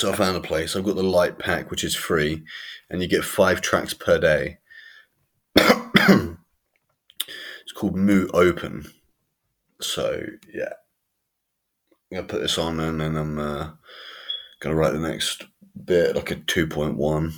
So I found a place. I've got the light pack, which is free, and you get five tracks per day. it's called Moo Open. So yeah, I'm gonna put this on, and then I'm uh, gonna write the next bit like a two point one.